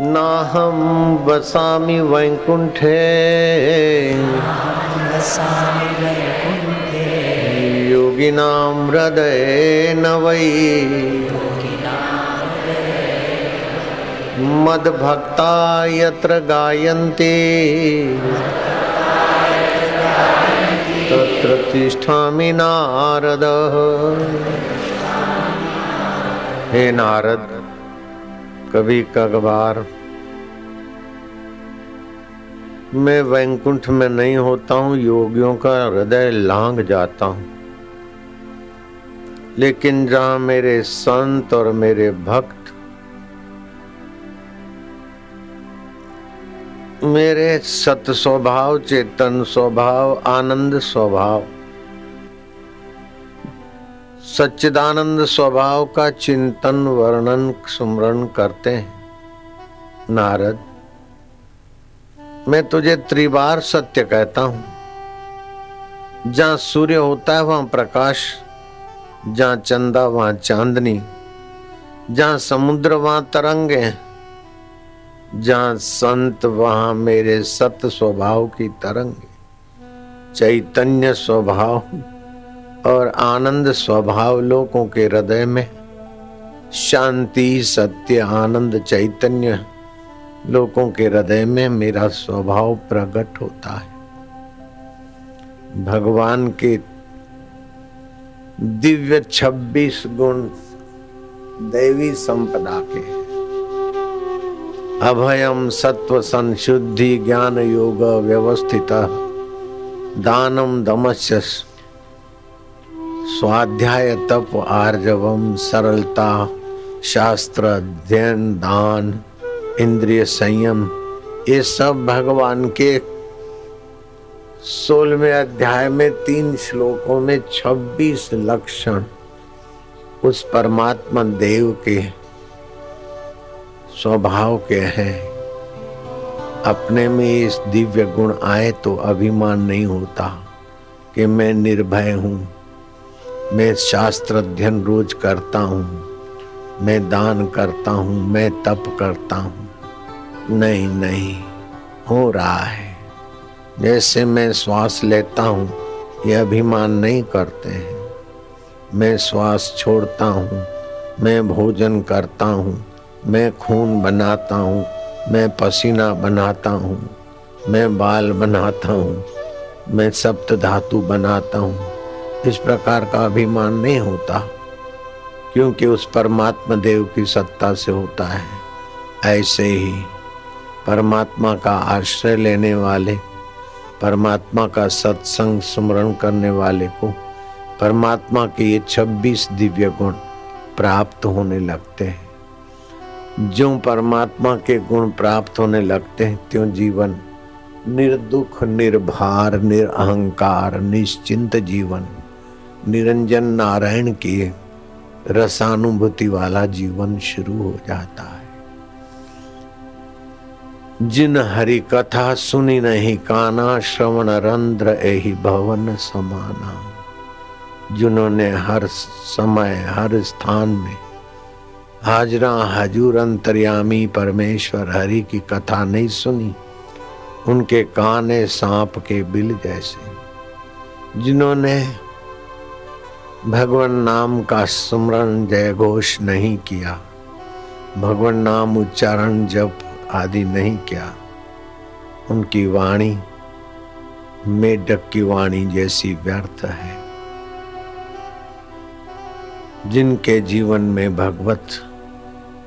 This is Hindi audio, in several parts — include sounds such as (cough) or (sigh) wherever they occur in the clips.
नाहं वसामि वैकुण्ठे योगिनां हृदये न वै मद्भक्ता यत्र गायन्ति। तत्र तिष्ठामि नारद। हे नारद कभी कभार मैं वैकुंठ में नहीं होता हूँ, योगियों का हृदय लांग जाता हूँ। लेकिन जहाँ मेरे संत और मेरे भक्त, मेरे सत स्वभाव चेतन स्वभाव, आनंद स्वभाव सच्चिदानंद स्वभाव का चिंतन, वर्णन, सुमरण करते हैं। नारद, मैं तुझे त्रिवार सत्य कहता हूँ। जहाँ सूर्य होता है, वहाँ प्रकाश, जहाँ चंदा, वहाँ चांदनी, जहाँ समुद्र, वहाँ तरंगे जहाँ संत, वहाँ मेरे सत स्वभाव की तरंगे चैतन्य स्वभाव और आनंद स्वभाव लोगों के हृदय में, शांति, सत्य, आनंद, चैतन्य लोगों के हृदय में मेरा स्वभाव प्रकट होता है। भगवान के दिव्य छब्बीस गुण देवी संपदा के अभयम सत्व संशुद्धि ज्ञान योग व्यवस्थित, दानम दमस्य स्वाध्याय तप आर्जवम सरलता, शास्त्र अध्ययन, दान, इंद्रिय संयम, ये सब भगवान के सोलहवें अध्याय में तीन श्लोकों में छब्बीस लक्षण उस परमात्मा देव के स्वभाव के हैं। अपने में इस दिव्य गुण आए तो अभिमान नहीं होता कि मैं निर्भय हूँ। मैं शास्त्र अध्ययन रोज करता हूँ। मैं दान करता हूँ, मैं तप करता हूँ। नहीं नहीं, हो रहा है। जैसे मैं श्वास लेता हूँ, ये अभिमान नहीं करते हैं। मैं श्वास छोड़ता हूँ, मैं भोजन करता हूँ, मैं खून बनाता हूँ, मैं पसीना बनाता हूँ, मैं बाल बनाता हूँ, मैं सप्त धातु बनाता हूँ। इस प्रकार का अभिमान नहीं होता, क्योंकि उस परमात्मा देव की सत्ता से होता है। ऐसे ही परमात्मा का आश्रय लेने वाले, परमात्मा का सत्संग स्मरण करने वाले को परमात्मा के ये छब्बीस दिव्य गुण प्राप्त होने लगते हैं। जो परमात्मा के गुण प्राप्त होने लगते हैं, त्यों जीवन निर्दुख, निर्भार निरअहकार निश्चिंत जीवन निरंजन नारायण की रसानुभूति वाला जीवन शुरू हो जाता है। जिन हरि कथा सुनी नहीं, काना श्रवण रंध्र एहि भवन समाना। जिन्होंने हर समय, हर स्थान में हाजरा हजूर अंतर्यामी परमेश्वर हरि की कथा नहीं सुनी, उनके काने सांप के बिल जैसे। जिन्होंने भगवान नाम का स्मरण जय घोष नहीं किया। भगवान नाम उच्चारण जप आदि नहीं किया। उनकी वाणी मेढक की वाणी जैसी व्यर्थ है। जिनके जीवन में भगवत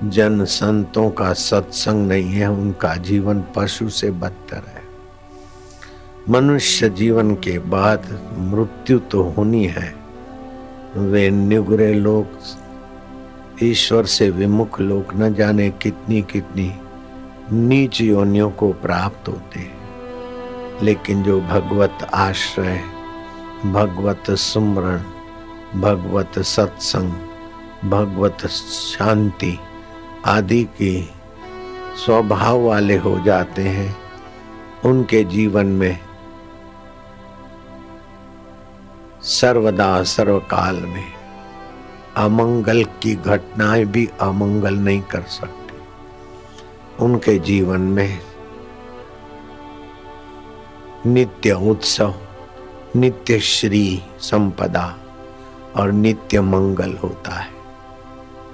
जन संतों का सत्संग नहीं है, उनका जीवन पशु से बदतर है। मनुष्य जीवन के बाद मृत्यु तो होनी है। वे निगुरे लोग, ईश्वर से विमुख लोग न जाने कितनी कितनी नीच योनियों को प्राप्त होते हैं। लेकिन जो भगवत आश्रय, भगवत सुमरण, भगवत सत्संग, भगवत शांति आदि के स्वभाव वाले हो जाते हैं, उनके जीवन में सर्वदा सर्वकाल में अमंगल की घटनाएँ भी अमंगल नहीं कर सकती। उनके जीवन में नित्य उत्सव, नित्य श्री संपदा और नित्य मंगल होता है।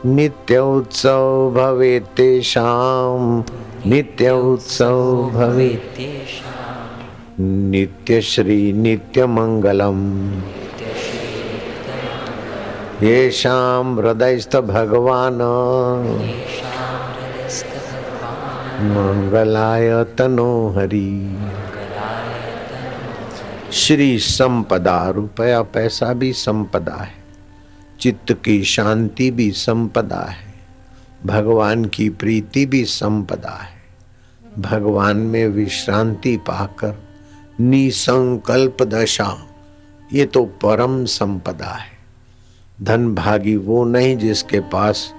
नित्य उत्सव भवे तेषाम नित्य उत्सव भवे तेषाम नित्य श्री नित्य मंगलम। ये शाम हृदयस्थ भगवान। मंगलाय तनो हरि। श्री संपदा रुपया पैसा भी संपदा है। चित्त की शांति भी संपदा है। भगवान की प्रीति भी संपदा है। भगवान में विश्रांति पाकर निसंकल्प दशा, ये तो परम संपदा है। धन भागी वो नहीं जिसके पास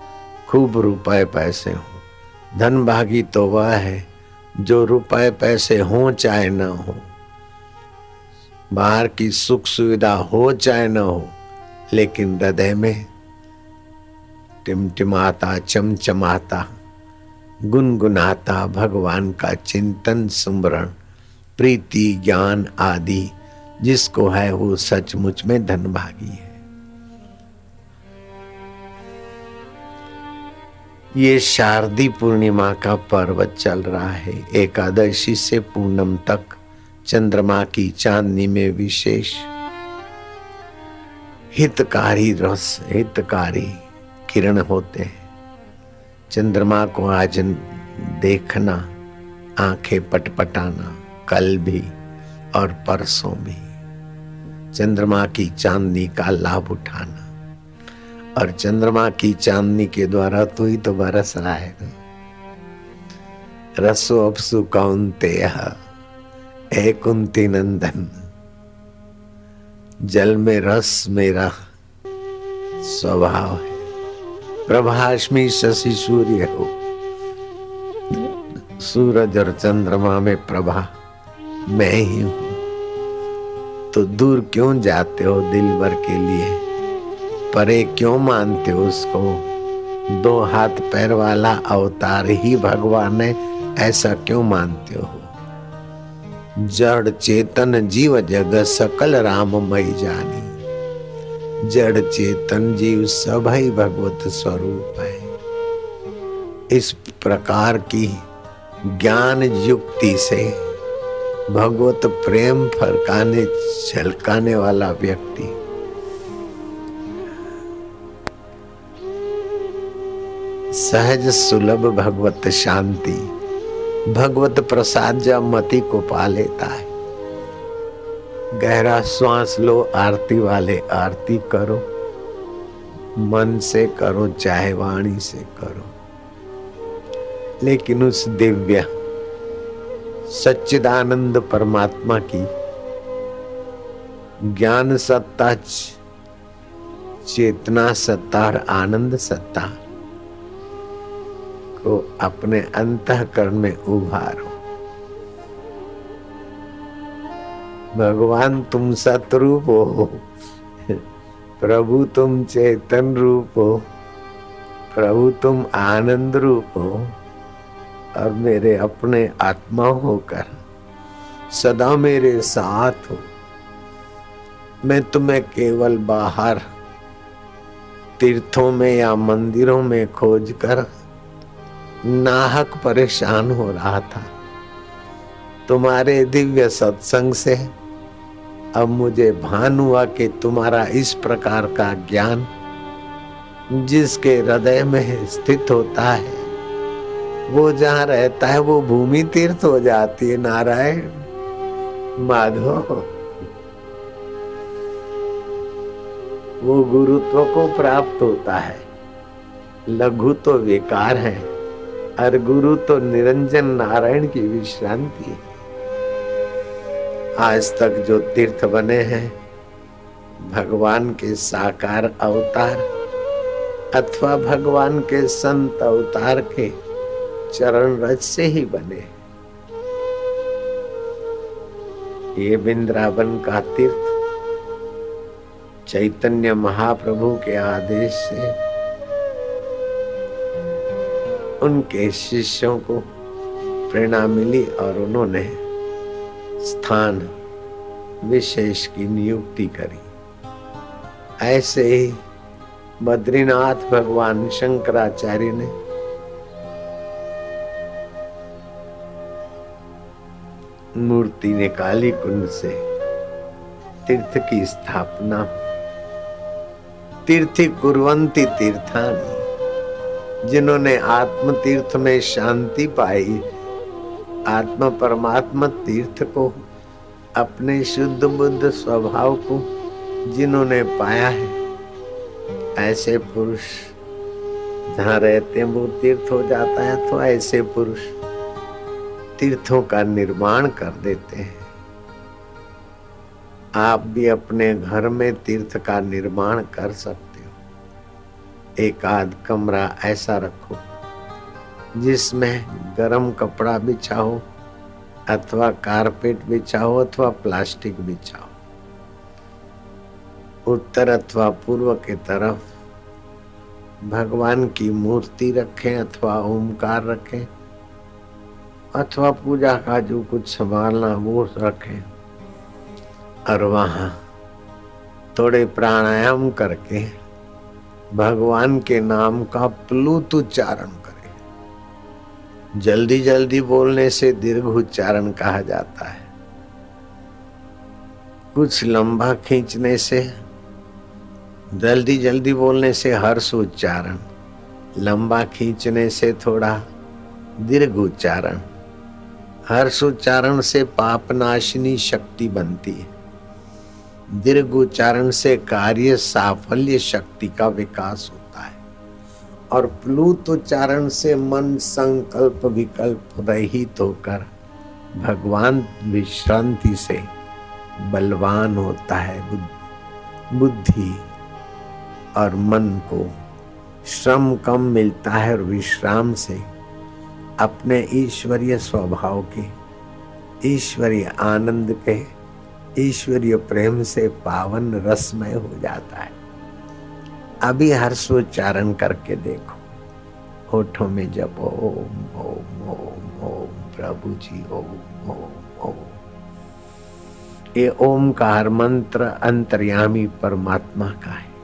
खूब रुपए पैसे हो। धन भागी तो वह है जो रुपए पैसे हो चाहे न हो। बाहर की सुख सुविधा हो चाहे न हो, लेकिन हृदय में टिमटिमाता, चमचमाता, गुनगुनाता, भगवान का चिंतन, सुमरण, प्रीति, ज्ञान आदि जिसको है वो सचमुच में धन भागी है। ये शारदी पूर्णिमा का पर्व चल रहा है। एकादशी से पूनम तक चंद्रमा की चांदनी में विशेष हितकारी रस, हितकारी किरण होते हैं। चंद्रमा को आज देखना, आँखें पटपटाना, कल भी और परसों भी। चंद्रमा की चांदनी का लाभ उठाना। और चंद्रमा की चांदनी के द्वारा तो ही तो बरस रहा है रसो अपसु कौनते कुंती नंदन। जल में रस मेरा स्वभाव है। प्रभाष्मी शशि सूर्य हो। सूरज और चंद्रमा में प्रभा मैं ही हूँ। तो दूर क्यों जाते हो दिल भर के लिए? परे क्यों मानते हो उसको? दो हाथ पैर वाला अवतार ही भगवान है, ऐसा क्यों मानते हो? जड़ चेतन जीव जग सकल राम मई जानी। जड़ चेतन जीव सभी भगवत स्वरूप है। इस प्रकार की ज्ञान युक्ति से भगवत प्रेम फरकाने छलकाने वाला व्यक्ति सहज सुलभ भगवत शांति, भगवत प्रसाद जब मति को पा लेता है। गहरा श्वास लो, आरती वाले, आरती करो। मन से करो, चाहे वाणी से करो। लेकिन उस दिव्य, सच्चिदानंद परमात्मा की ज्ञान सत्ता, चेतना सत्ता और आनंद सत्ता को अपने अंतकरण में उभारो। भगवान तुम सतरूप हो, प्रभु तुम चेतन रूप हो, प्रभु तुम आनंद रूप हो, और मेरे अपने आत्मा होकर सदा मेरे साथ हो। मैं तुम्हें केवल बाहर तीर्थों में या मंदिरों में खोज कर नाहक परेशान हो रहा था। तुम्हारे दिव्य सत्संग से अब मुझे भान हुआ कि तुम्हारा इस प्रकार का ज्ञान जिसके हृदय में स्थित होता है, वो जहाँ रहता है, वो भूमि तीर्थ हो जाती है, नारायण। माधव, वो गुरुत्व को प्राप्त होता है, लघु तो विकार है। और गुरु तो निरंजन नारायण की विश्रांति आज तक जो तीर्थ बने हैं, भगवान के साकार अवतार अथवा भगवान के संत अवतार के चरण रज से ही बने ये वृंदावन का तीर्थ चैतन्य महाप्रभु के आदेश से उनके शिष्यों को प्रेरणा मिली और उन्होंने स्थान विशेष की नियुक्ति करी। ऐसे ही बद्रीनाथ भगवान शंकराचार्य ने मूर्ति ने काली कुंड से तीर्थ की स्थापना तीर्थी कुरवंती तीर्थानी जिन्होंने आत्म तीर्थ में शांति पाई। आत्म परमात्मा तीर्थ को, अपने शुद्ध बुद्ध स्वभाव को जिन्होंने पाया है। ऐसे पुरुष जहाँ रहते हैं, वो तीर्थ हो जाता है तो ऐसे पुरुष तीर्थों का निर्माण कर देते हैं। आप भी अपने घर में तीर्थ का निर्माण कर सकते एक आध कमरा ऐसा रखो, जिसमें गरम कपड़ा बिछाओ अथवा कारपेट बिछाओ अथवा प्लास्टिक बिछाओ। उत्तर अथवा पूर्व की तरफ़ भगवान की मूर्ति रखें अथवा ओमकार रखें अथवा पूजा का जो कुछ संभालना वो रखें। और वहाँ थोड़े प्राणायाम करके भगवान के नाम का प्लुत उच्चारण करें। जल्दी जल्दी बोलने से दीर्घ उच्चारण कहा जाता है। कुछ लंबा खींचने से, जल्दी जल्दी बोलने से हर्ष उच्चारण, लंबा खींचने से थोड़ा दीर्घ उच्चारण। हर्ष उच्चारण से पाप नाशिनी शक्ति बनती है। दीर्घ उच्चारण से कार्य साफल्य शक्ति का विकास होता है। और प्लूत उच्चारण से मन संकल्प विकल्प रहित होकर भगवान विश्रांति से बलवान होता है बुद्धि और मन को श्रम कम मिलता है और विश्राम से अपने ईश्वरीय स्वभाव के, ईश्वरीय आनंद के ईश्वरीय प्रेम से पावन रसमय हो जाता है। अभी हर्षोच्चारण करके देखो। होठों में जब ओम ओम ओम ओम, प्रभु जी, ओम ओम ओम। ये ओम का हर मंत्र अंतर्यामी परमात्मा का है।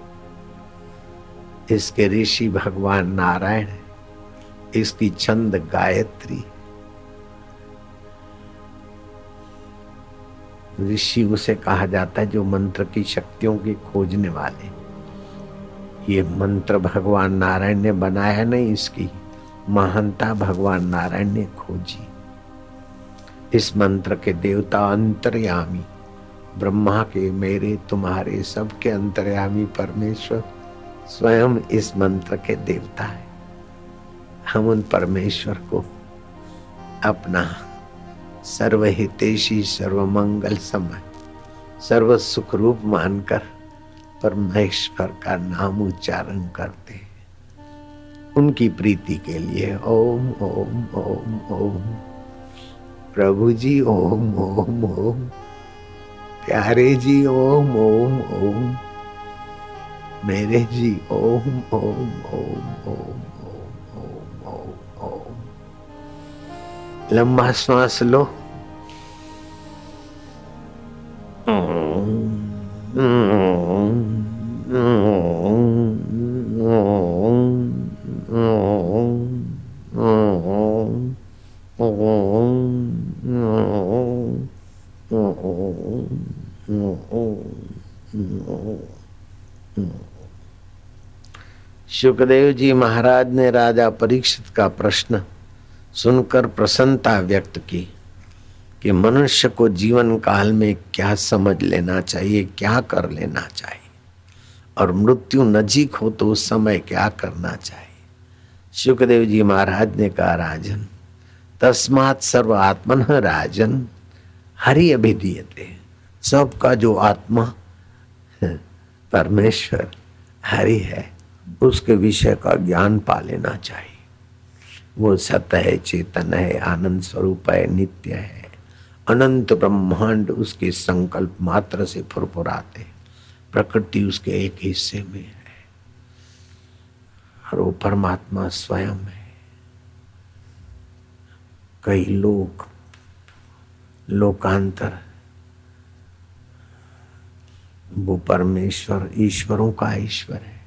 इसके ऋषि भगवान नारायण इसकी छंद गायत्री ऋषि उसे कहा जाता है जो मंत्र की शक्तियों की खोजने वाले। ये मंत्र भगवान नारायण ने बनाया नहीं इसकी महानता भगवान नारायण ने खोजी। इस मंत्र के देवता अंतर्यामी, ब्रह्मा के मेरे, तुम्हारे सबके अंतर्यामी परमेश्वर स्वयं इस मंत्र के देवता है। हम उन परमेश्वर को अपना सर्वहितेशी सर्वमंगल समय सर्व सुख रूप मानकर परमेश्वर का नाम उच्चारण करते उनकी प्रीति के लिए ओम ओम ओम ओम। प्रभु जी, ओम ओम ओम। प्यारे जी, ओम ओम ओम। मेरे जी, ओम ओम ओम ओम। लंबा श्वास लो सुखदेव जी महाराज ने राजा परीक्षित का प्रश्न सुनकर प्रसन्नता व्यक्त की कि मनुष्य को जीवन काल में क्या समझ लेना चाहिए, क्या कर लेना चाहिए? और मृत्यु नजीक हो तो उस समय क्या करना चाहिए? सुखदेव जी महाराज ने कहा, राजन, तस्मात सर्व आत्मन राजन, हरि अभिधीयते, सबका जो आत्मा परमेश्वर हरि है, उसके विषय का ज्ञान पा लेना चाहिए। वो सत है, चेतन है, आनंद स्वरूप है, नित्य है। अनंत ब्रह्मांड उसके संकल्प मात्र से फुरफुराते प्रकृति उसके एक हिस्से में है। और वो परमात्मा स्वयं है। कई लोग लोकांतर, वो परमेश्वर, ईश्वरों का ईश्वर है।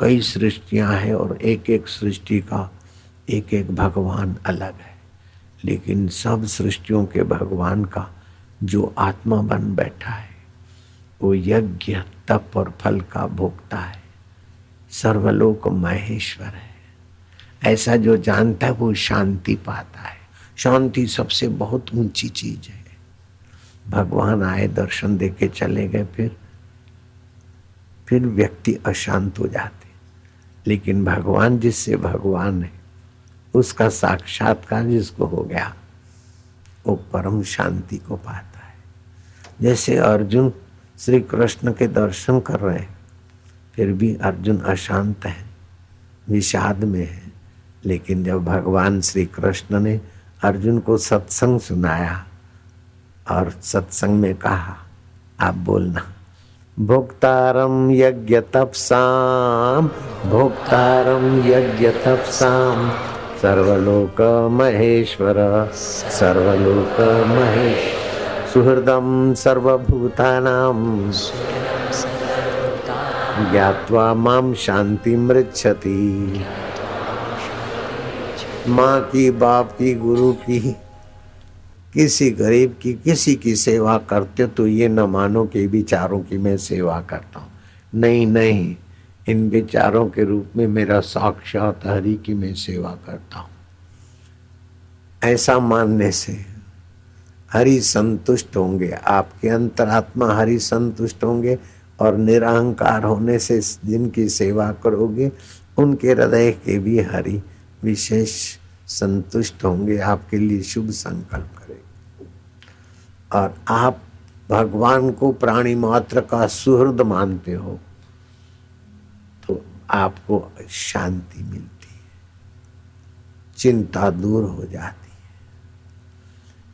कई सृष्टियाँ हैं और एक एक सृष्टि का एक एक भगवान अलग है। लेकिन सब सृष्टियों के भगवान का जो आत्मा बन बैठा है, वो यज्ञ, तप और फल का भोगता है। सर्वलोक महेश्वर है। ऐसा जो जानता है, वो शांति पाता है। शांति सबसे बहुत ऊँची चीज़ है। भगवान आए, दर्शन दे के चले गए, फिर फिर व्यक्ति अशांत हो जाते। लेकिन भगवान जिससे भगवान है उसका साक्षात्कार जिसको हो गया, वो परम शांति को पाता है। जैसे अर्जुन श्री कृष्ण के दर्शन कर रहे हैं, फिर भी अर्जुन अशांत है विषाद में है। लेकिन जब भगवान श्री कृष्ण ने अर्जुन को सत्संग सुनाया और सत्संग में कहा, आप बोलना भोक्तारम यज्ञ तपसाम भोक्तारम यज्ञ तपसाम सर्वलोक महेश्वर सर्वलोक महेश सुहृदम सर्वभूतानाम ज्ञात्वा माम शांति मृच्छति माँ की बाप की, गुरु की, किसी गरीब की, किसी की सेवा करते तो ये न मानो कि विचारों की मैं सेवा करता हूँ। नहीं नहीं। इन विचारों के रूप में मेरा साक्षात हरि की मैं सेवा करता हूँ। ऐसा मानने से हरि संतुष्ट होंगे, आपके अंतरात्मा हरि संतुष्ट होंगे और निरहंकार होने से जिनकी सेवा करोगे, उनके हृदय के भी हरि विशेष संतुष्ट होंगे, आपके लिए शुभ संकल्प करेंगे। और आप भगवान को प्राणी मात्र का सुहृद मानते हो आपको शांति मिलती है। चिंता दूर हो जाती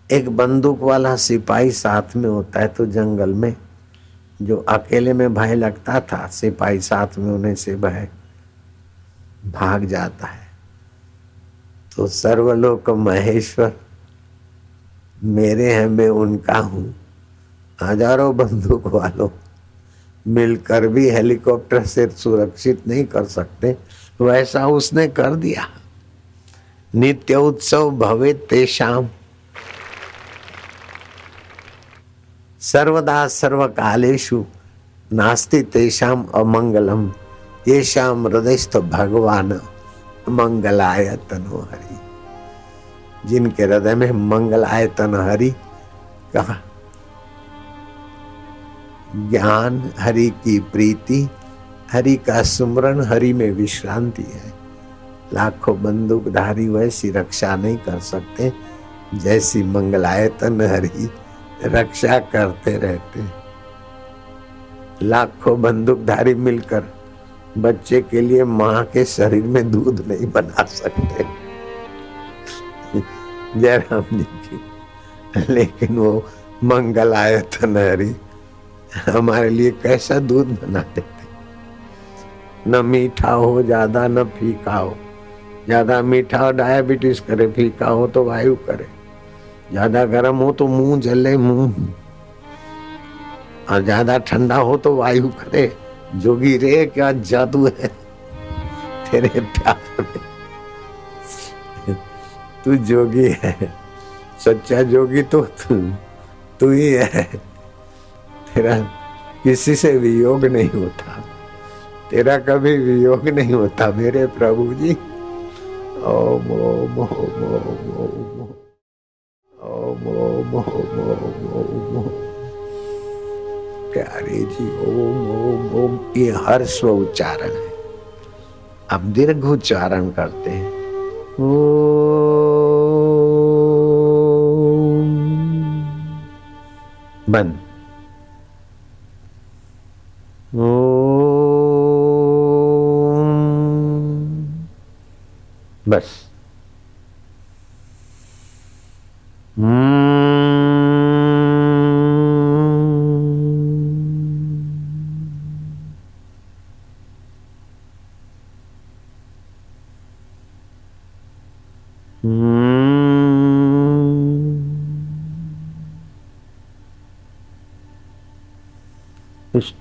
है। एक बंदूक वाला सिपाही साथ में होता है तो जंगल में जो अकेले में भय लगता था, सिपाही साथ में होने से भय भाग जाता है। तो सर्वलोक महेश्वर, मेरे हैं, मैं उनका हूँ। हज़ारों बंदूक वालों मिलकर भी हेलीकॉप्टर से सुरक्षित नहीं कर सकते, वैसा उसने कर दिया। नित्य उत्सव भवे तेषाम सर्वदा सर्वकालेशु नास्ति तेषाम अमंगलम। ये शाम हृदयस्थ भगवान मंगलायतन हरि जिनके हृदय में मंगलायतन हरि कहा ज्ञान, हरि की प्रीति, हरि का सुमरण, हरि में विश्रांति है। लाखों बंदूकधारी वैसी रक्षा नहीं कर सकते, जैसी मंगलायतन हरि रक्षा करते रहते लाखों बंदूकधारी मिलकर बच्चे के लिए माँ के शरीर में दूध नहीं बना सकते। जयराम जी की, लेकिन वो मंगल आयत नहरी (laughs) हमारे लिए कैसा दूध बना देते। न मीठा हो, ज़्यादा न फीका हो। ज़्यादा मीठा हो, डायबिटीज़ करे, फीका हो तो वायु करे। ज़्यादा गर्म हो तो मुँह जले, मुँह। और ज़्यादा ठंडा हो तो वायु करे। जोगी रे, क्या जादू है तेरे प्यार में? तू जोगी है। सच्चा जोगी तो तू तू ही है। तेरा किसी से वियोग नहीं होता। तेरा कभी वियोग नहीं होता मेरे प्रभु जी। ओम ओम ओम ओम ओम ओम ओम ओम ओम। ओम प्यारे जी, ओम ओम ओम, ये हर्ष उच्चारण है। अब दीर्घ उच्चारण करते हैं। बंद। बस।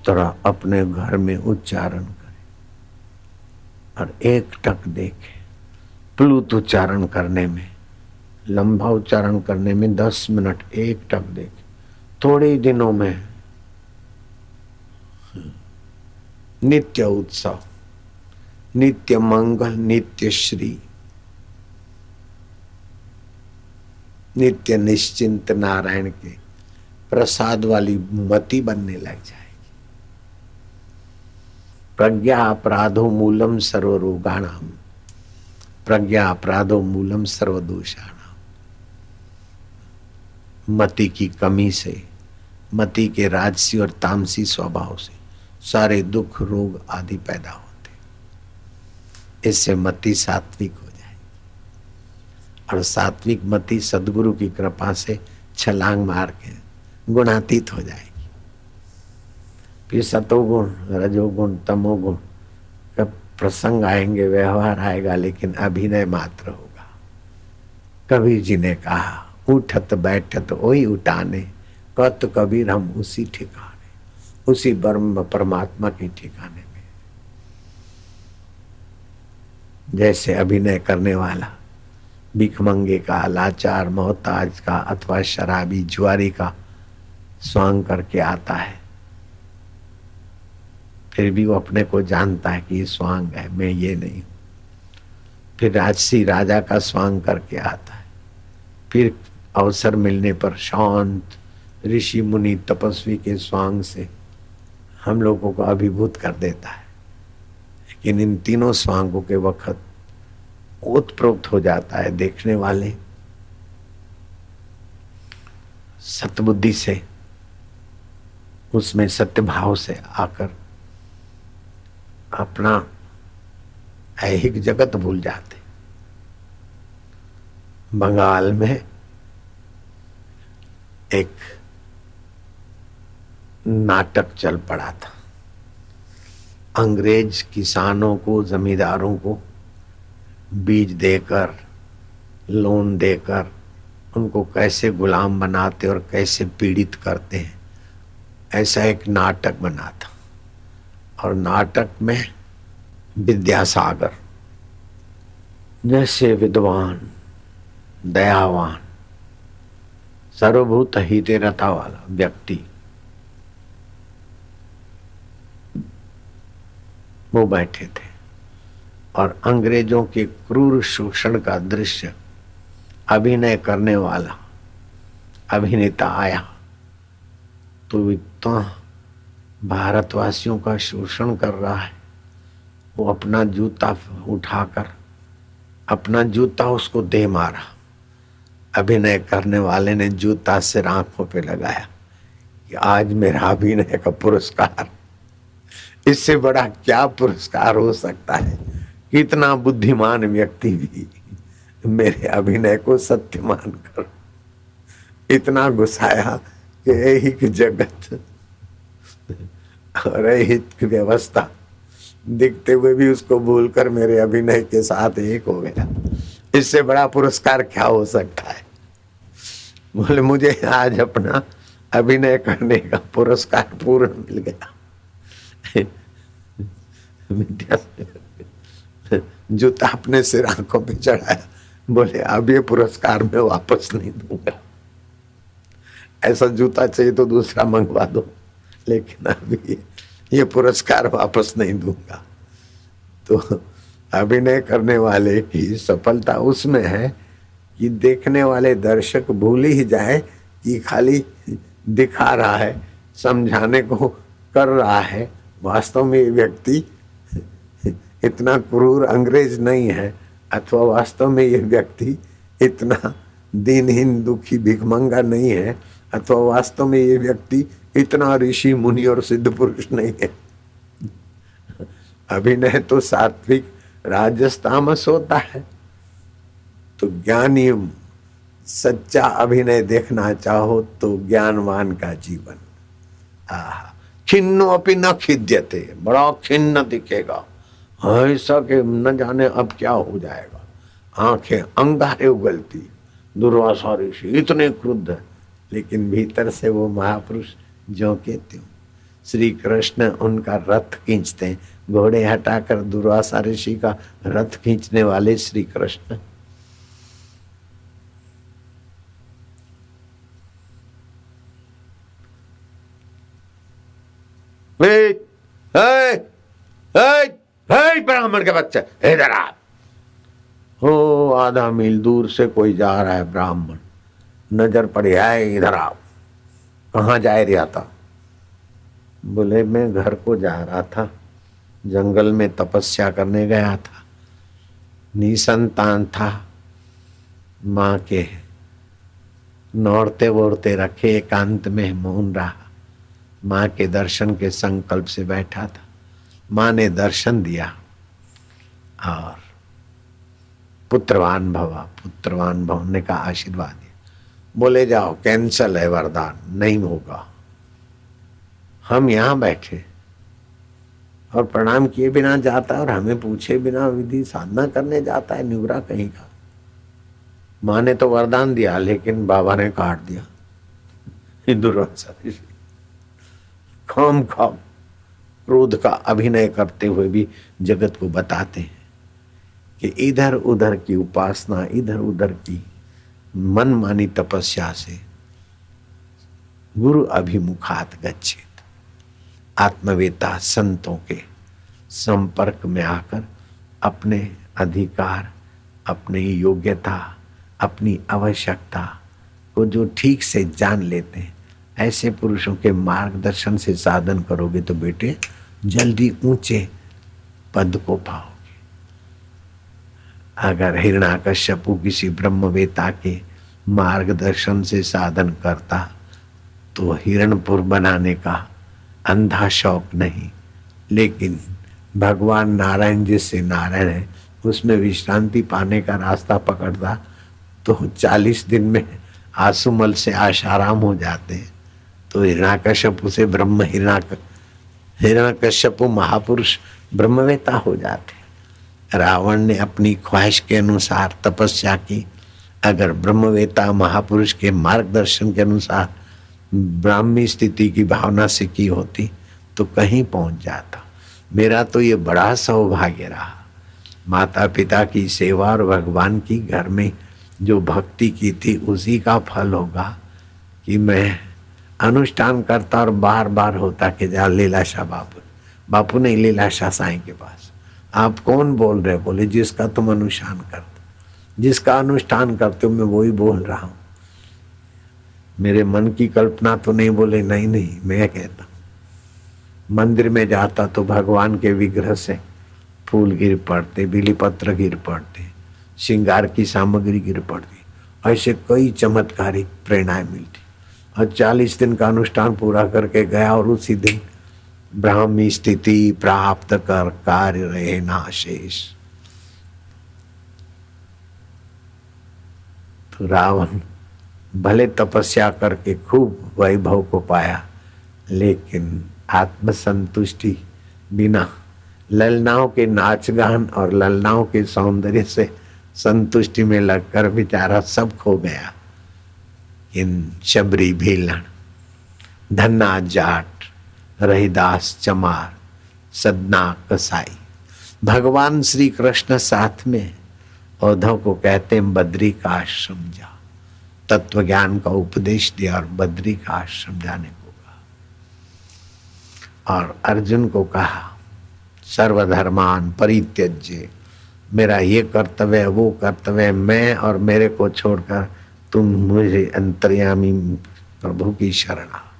तरह अपने घर में उच्चारण करे और एक टक देखे। प्लुत उच्चारण करने में, लंबा उच्चारण करने में दस मिनट एक टक देखे। थोड़े ही दिनों में नित्य उत्सव, नित्य मंगल, नित्य श्री, नित्य निश्चिंत नारायण के प्रसाद वाली मति बनने लग जाएगी प्रज्ञा अपराधो मूलम सर्वरोगाणाम। प्रज्ञा अपराधो मूलम सर्वदोषाणाम। मति की कमी से, मति के राजसी और तामसी स्वभाव से सारे दुख, रोग आदि पैदा होते। इससे मति सात्विक हो जाएगी और सात्विक मति सदगुरु की कृपा से छलांग मार के गुणातीत हो जाएगी फिर सतोगुण, रजोगुण, तमोगुण का प्रसंग आएँगे, व्यवहार आएगा, लेकिन अभिनय मात्र होगा। कबीर जी ने कहा, उठत बैठत वही उठाने, कत कबीर हम उसी ठिकाने, उसी ब्रह्म परमात्मा के ठिकाने में। जैसे अभिनय करने वाला, भिखमंगे का, लाचार, मोहताज का, अथवा शराबी जुआरी का स्वांग करके आता है। फिर भी वो अपने को जानता है कि ये स्वांग है, मैं ये नहीं। फिर राजसी राजा का स्वांग करके आता है। फिर अवसर मिलने पर शांत ऋषि मुनि तपस्वी के स्वांग से हम लोगों को अभिभूत कर देता है। लेकिन इन तीनों स्वांगों के वक्त ओतप्रोक्त हो जाता है देखने वाले। सतबुद्धि से, उसमें सत्य भाव से आकर अपना ऐहिक जगत भूल जाते। बंगाल में एक नाटक चल पड़ा था। अंग्रेज़ किसानों को, जमींदारों को बीज देकर, लोन देकर उनको कैसे गुलाम बनाते और कैसे पीड़ित करते हैं, ऐसा एक नाटक बना था। और नाटक में विद्यासागर, जैसे विद्वान, दयावान, सर्वभूत हिते रथा वाला व्यक्ति। वो बैठे थे और अंग्रेज़ों के क्रूर शोषण का दृश्य अभिनय करने वाला अभिनेता आया। तो इतना भारतवासियों का शोषण कर रहा है। वो अपना जूता उठाकर, अपना जूता उसको दे मारा। अभिनय करने वाले ने जूता से आँखों पे लगाया कि आज मेरा अभिनय का पुरस्कार। इससे बड़ा क्या पुरस्कार हो सकता है? कितना बुद्धिमान व्यक्ति भी मेरे अभिनय को सत्य मानकर इतना गुस्साया कि ऐहिक जगत और ऐहिक व्यवस्था। दिखते हुए भी उसको भूलकर मेरे अभिनय के साथ एक हो गया। इससे बड़ा पुरस्कार क्या हो सकता है? बोले, मुझे आज अपना अभिनय करने का पुरस्कार पूर्ण मिल गया। जूता अपने सिर आँखों पे चढ़ाया। बोले, अब ये पुरस्कार मैं वापस नहीं दूँगा। ऐसा जूता चाहिए तो दूसरा मंगवा दो। लेकिन अभी ये पुरस्कार वापस नहीं दूँगा। तो अभिनय करने वाले की सफलता उसमें है कि देखने वाले दर्शक भूल ही जाए कि खाली दिखा रहा है, समझाने को कर रहा है। वास्तव में ये व्यक्ति इतना क्रूर अंग्रेज़ नहीं है, अथवा वास्तव में ये व्यक्ति इतना दिनहीन, दुखी, भिखमंगा नहीं है, अथवा वास्तव में ये व्यक्ति इतना ऋषि मुनि और सिद्ध पुरुष नहीं है। अभिनय तो सात्विक राजस्तामस होता है। तो ज्ञानी सच्चा अभिनय देखना चाहो तो ज्ञानवान का जीवन। आह, खिन्नो अपनी न खिद्यते, बड़ा खिन्न दिखेगा। ऐसा के न जाने अब क्या हो जाएगा। आँखें अंगारे उगलती, दुर्वासा ऋषि इतने क्रुद्ध है लेकिन भीतर से वो महापुरुष जो कहते त्यों श्री कृष्ण उनका रथ खींचते हैं। घोड़े हटाकर दुर्वासा ऋषि का रथ खींचने वाले श्री कृष्ण। ब्राह्मण के बच्चे, इधर आप हो आधा मील दूर से कोई जा रहा है ब्राह्मण। नज़र पड़ी है, इधर आओ। कहाँ जाए रहा था? बोले, मैं घर को जा रहा था। जंगल में तपस्या करने गया था। निसंतान था। माँ के नौड़ते वोड़ते रखे, एकांत में मौन रहा। माँ के दर्शन के संकल्प से बैठा था। माँ ने दर्शन दिया और पुत्रवान भवा, पुत्रवान भव ने का आशीर्वाद। बोले, जाओ कैंसल है वरदान, नहीं होगा। हम यहाँ बैठे और प्रणाम किए बिना जाता है और हमें पूछे बिना विधि साधना करने जाता है निवरा कहीं का? माँ ने तो वरदान दिया, लेकिन बाबा ने काट दिया। खाम खाम, क्रोध का अभिनय करते हुए भी जगत को बताते हैं कि इधर उधर की उपासना इधर उधर की मनमानी तपस्या से गुरु अभिमुखात गच्छित आत्मवेता संतों के संपर्क में आकर अपने अधिकार, अपनी योग्यता, अपनी आवश्यकता को जो ठीक से जान लेते हैं, ऐसे पुरुषों के मार्गदर्शन से साधन करोगे तो बेटे जल्दी ऊँचे पद को पाओगे अगर हिरणाकश्यपु किसी ब्रह्मवेता के मार्गदर्शन से साधन करता तो हिरणपुर बनाने का अंधा शौक नहीं। लेकिन भगवान नारायण जिससे नारायण है, उसमें विश्रांति पाने का रास्ता पकड़ता तो चालीस दिन में आसुमल से आशाराम हो जाते हैं। तो हिरणाकश्यपु से ब्रह्म हिरणा हिरणाकश्यपु महापुरुष ब्रह्मवेता हो जाते रावण ने अपनी ख्वाहिश के अनुसार तपस्या की। अगर ब्रह्मवेता महापुरुष के मार्गदर्शन के अनुसार ब्राह्मी स्थिति की भावना से की होती तो कहीं पहुँच जाता। मेरा तो ये बड़ा सौभाग्य रहा। माता पिता की सेवा और भगवान की घर में जो भक्ति की थी, उसी का फल होगा कि मैं अनुष्ठान करता और बार बार होता कि जा लीलाशाह बापू बापू नहीं, लीलाशाह साई के पास। आप कौन बोल रहे बोले, जिसका तुम अनुष्ठान करते जिसका अनुष्ठान करते हो, मैं वही बोल रहा हूँ। मेरे मन की कल्पना तो नहीं बोले, नहीं नहीं, मैं कहता मंदिर में जाता तो भगवान के विग्रह से फूल गिर पड़ते बिली पत्र गिर पड़ते, श्रृंगार की सामग्री गिर पड़ती। ऐसे कई चमत्कारिक प्रेरणाएँ मिलती। और चालीस दिन का अनुष्ठान पूरा करके गया और उसी दिन ब्राह्मी स्थिति प्राप्त कर कार्य रहे ना शेष तो रावण भले तपस्या करके खूब वैभव को पाया, लेकिन आत्मसंतुष्टि बिना ललनाओं के नाच गान और ललनाओं के सौंदर्य से संतुष्टि में लगकर बेचारा सब खो गया। इन शबरी भीलन धन्ना जाट रहीदास चमार सदना कसाई। भगवान श्री कृष्ण साथ में औधव को कहते हैं, बद्री का आश्रम जा। तत्व ज्ञान का उपदेश दिया और बद्री का आश्रम जाने को कहा। और अर्जुन को कहा, सर्वधर्मान परित्यज्य, मेरा ये कर्तव्य है, वो कर्तव्य है, मैं और मेरे को छोड़कर तुम मुझे अंतर्यामी प्रभु की शरणा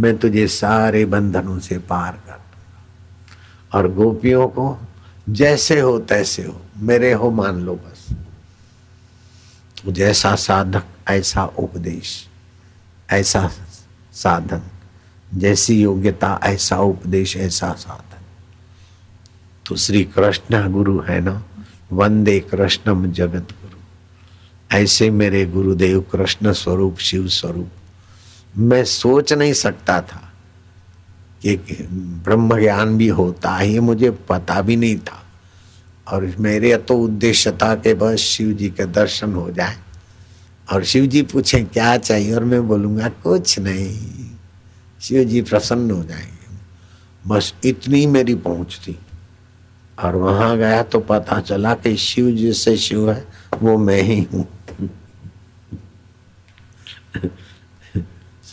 मैं तुझे सारे बंधनों से पार कर दूँगा। और गोपियों को जैसे हो तैसे हो, मेरे हो मान लो बस। जैसा साधक, ऐसा उपदेश, ऐसा साधन, जैसी योग्यता, ऐसा उपदेश, ऐसा साधन। तो श्री कृष्ण गुरु है ना? वंदे कृष्णम जगत गुरु। ऐसे मेरे गुरुदेव कृष्ण स्वरूप, शिव स्वरूप मैं सोच नहीं सकता था कि ब्रह्म ज्ञान भी होता है, मुझे पता भी नहीं था। और मेरे तो उद्देश्य था कि बस शिव जी के दर्शन हो जाए। और शिव जी पूछे, क्या चाहिए? और मैं बोलूँगा, कुछ नहीं, शिव जी प्रसन्न हो जाएँगे। बस इतनी मेरी पहुँच थी। और वहाँ गया तो पता चला कि शिव जिससे शिव है, वो मैं ही हूँ।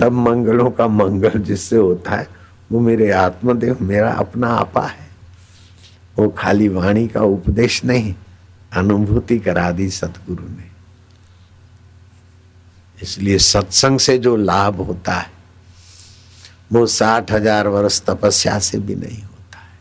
सब मंगलों का मंगल जिससे होता है, वो मेरे आत्मदेव, मेरा अपना आपा है। वो खाली वाणी का उपदेश नहीं, अनुभूति करा दी सतगुरु ने। इसलिए सत्संग से जो लाभ होता है, वो साठ हज़ार वर्ष तपस्या से भी नहीं होता है।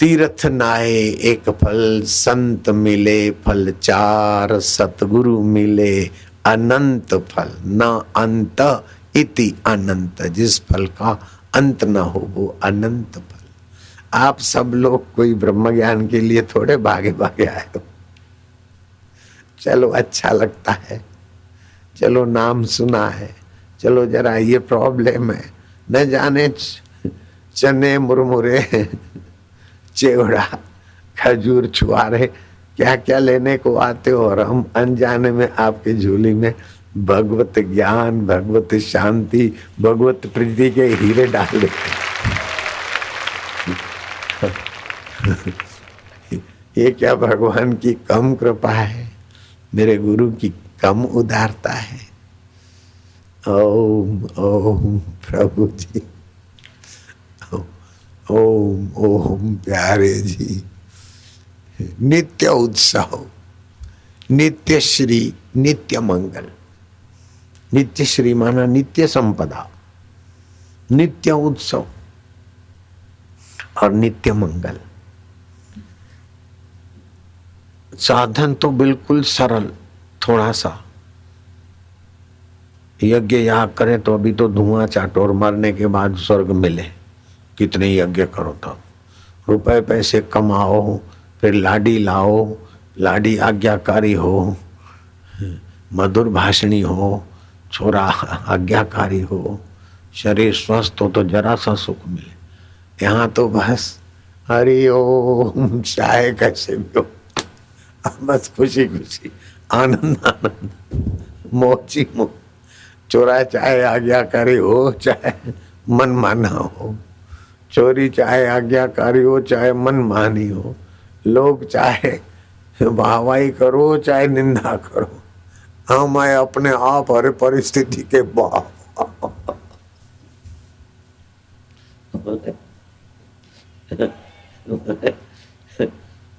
तीर्थ नाए एक फल, संत मिले फल चार, सतगुरु मिले अनंत फल न अंत इति अनंत, जिस फल का अंत न हो वो अनंत फल आप सब लोग कोई ब्रह्म ज्ञान के लिए थोड़े भागे भागे आए हो। चलो अच्छा लगता है। चलो नाम सुना है। चलो जरा ये प्रॉब्लम है। न जाने चने मुरमुरे, (laughs) चेवड़ा, खजूर छुआरे क्या क्या लेने को आते हो? और हम अनजाने में आपकी झूली में भगवत ज्ञान, भगवत शांति, भगवत प्रीति के हीरे डाल देते ये क्या भगवान की कम कृपा है? मेरे गुरु की कम उदारता है। ओम ओम प्रभु जी। ओम ओम प्यारे जी। नित्य उत्सव नित्य श्री नित्य मंगल नित्य श्री माना नित्य संपदा नित्य उत्सव और नित्य मंगल साधन तो बिल्कुल सरल थोड़ा सा यज्ञ याग करें तो अभी तो धुआँ चाटो और मरने के बाद स्वर्ग मिले। कितने यज्ञ करो तो। रुपए पैसे कमाओ फिर लाडी लाओ, लाडी आज्ञाकारी हो, मधुर भाषणी हो, छोरा आज्ञाकारी हो, शरीर स्वस्थ हो तो जरा सा सुख मिले। यहाँ तो बस, हरि ओम चाहे कैसे भी हो बस खुशी खुशी आनंद आनंद, मोची मो चोरा चाहे आज्ञाकारी हो, चाहे मन माना हो, चोरी चाहे आज्ञाकारी हो, चाहे मन मानी हो लोग चाहे वाहवाही करो, चाहे निंदा करो हाँ मैं अपने आप हर परिस्थिति के बाप।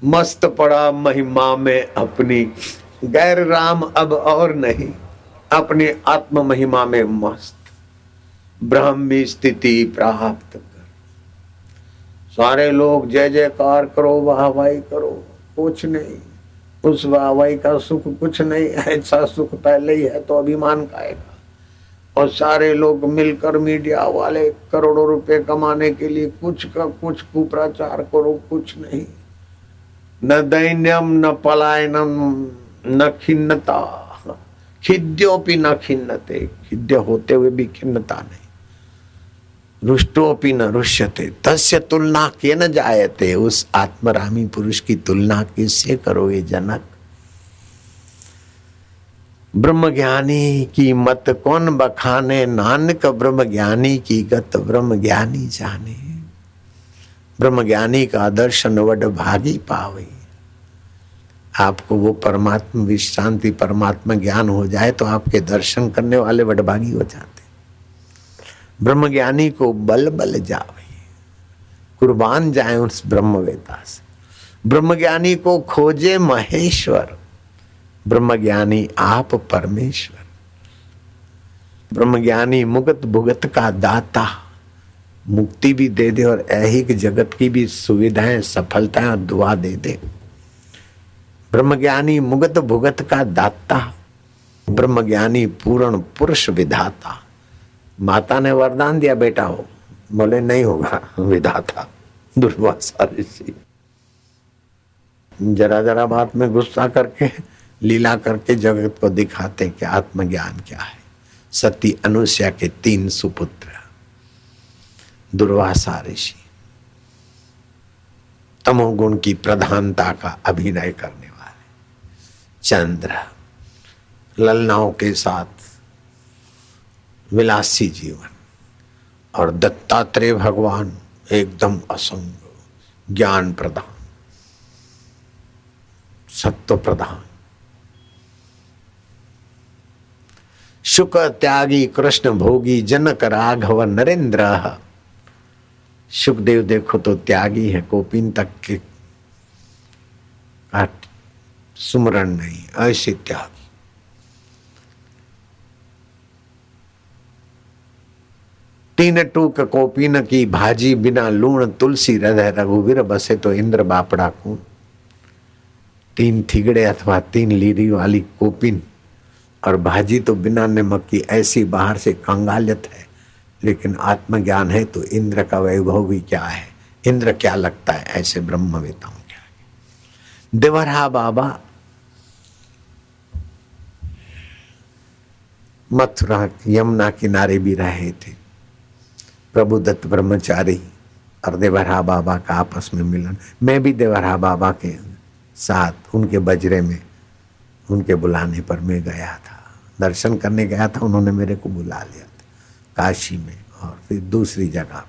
मस्त पड़ा महिमा में अपनी। गैर राम अब और नहीं, अपनी आत्म महिमा में मस्त। ब्रह्मी स्थिति प्राप्त। सारे लोग जय जयकार करो, वाहवाही करो। कुछ नहीं। उस वाहवाही का सुख कुछ नहीं ऐसा सुख पहले ही है तो अभिमान खाएगा और सारे लोग मिलकर मीडिया वाले करोड़ों रुपए कमाने के लिए कुछ का कुछ कुप्रचार करो, कुछ नहीं। न दैन्यम, न पलायनम, न खिन्नता। खिद्योपि न खिन्नते। खिद्य होते हुए भी खिन्नता नहीं। रुष्टोपि न रुष्यते। तस्य तुलना के न जायते? उस आत्मरामी पुरुष की तुलना किससे करोगे जनक? ब्रह्म ज्ञानी की मत कौन बखाने? नानक ब्रह्म ज्ञानी की गत ब्रह्म ज्ञानी जाने। ब्रह्म ज्ञानी का दर्शन वड भागी पावे। आपको वो परमात्मा, विश्रांति परमात्मा ज्ञान हो जाए तो आपके दर्शन करने वाले वडभागी हो जाते। ब्रह्म ज्ञानी को बल बल जावे। कुर्बान जाए उस ब्रह्मवेता से। ब्रह्म ज्ञानी को खोजे महेश्वर। ब्रह्म ज्ञानी आप परमेश्वर। ब्रह्म ज्ञानी मुगत भुगत का दाता। मुक्ति भी दे दे और ऐहिक जगत की भी सुविधाएँ, सफलताएँ और दुआ दे दे। ब्रह्मज्ञानी मुगत भुगत का दाता। ब्रह्मज्ञानी पूर्ण पुरुष विधाता। माता ने वरदान दिया, बेटा हो। बोले, नहीं होगा, विधाता, दुर्वासा ऋषि। जरा जरा बात में गुस्सा करके, लीला करके जगत को दिखाते कि आत्मज्ञान क्या है। सती अनुष्या के तीन सुपुत्र, दुर्वासा ऋषि। तमोगुण की प्रधानता का अभिनय करने वाले। चंद्र, ललनाओं के साथ विलासी जीवन। और दत्तात्रेय भगवान एकदम असंग ज्ञान प्रदान सत्व प्रधान। शुक त्यागी कृष्ण भोगी जनक राघव नरेंद्र। सुखदेव देखो तो त्यागी है कोपिन तक के। सुमरण नहीं, ऐसे त्यागी। तीन टूक कोपिन की, भाजी बिना लूण, तुलसी हृदय रघुवीर बसे तो इंद्र बापड़ा को तीन थिगड़े अथवा तीन लीरी वाली कोपिन और भाजी तो बिना नमक की ऐसी बाहर से कंगालियत है, लेकिन आत्मज्ञान है तो इंद्र का वैभव भी क्या है? इंद्र क्या लगता है? ऐसे ब्रह्मवेताओं क्या देवरहा बाबा, मथुरा, यमुना किनारे भी रहे थे। प्रभु दत्त ब्रह्मचारी और देवरहा बाबा का आपस में मिलन। मैं भी देवरहा बाबा के साथ उनके बजरे में, उनके बुलाने पर मैं गया था। दर्शन करने गया था, उन्होंने मेरे को बुला लिया था काशी में और फिर दूसरी जगह।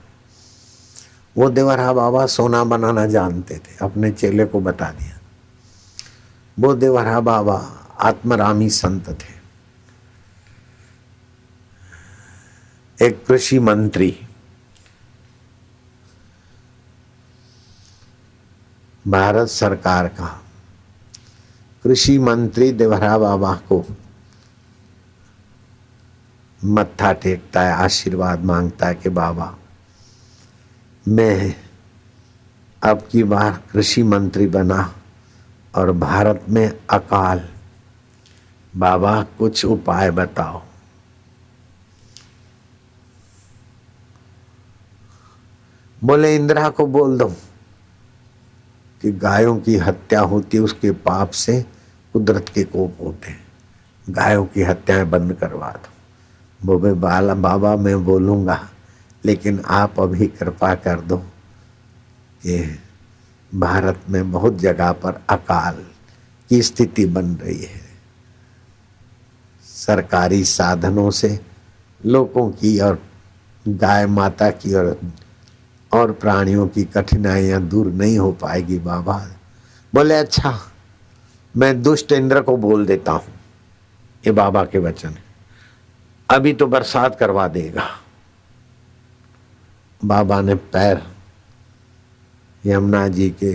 वो देवरहा बाबा सोना बनाना जानते थे, अपने चेले को बता दिया। वो देवरहा बाबा आत्मरामी संत थे। एक कृषि मंत्री भारत सरकार का। कृषि मंत्री देवरा बाबा को मत्था टेकता है, आशीर्वाद माँगता है कि बाबा, मैं अब की बार कृषि मंत्री बना और भारत में अकाल। बाबा, कुछ उपाय बताओ। बोले, इंदिरा को बोल दो। कि गायों की हत्या होती है, उसके पाप से कुदरत के कोप होते हैं। गायों की हत्याएँ बंद करवा दो। बोबे बाला, बाबा मैं बोलूँगा, लेकिन आप अभी कृपा कर दो। कि भारत में बहुत जगह पर अकाल की स्थिति बन रही है। सरकारी साधनों से लोगों की और गाय माता की और और प्राणियों की कठिनाइयाँ दूर नहीं हो पाएगी बाबा। बोले अच्छा मैं दुष्ट इंद्र को बोल देता हूँ। ये बाबा के वचन अभी तो बरसात करवा देगा। बाबा ने पैर यमुना जी के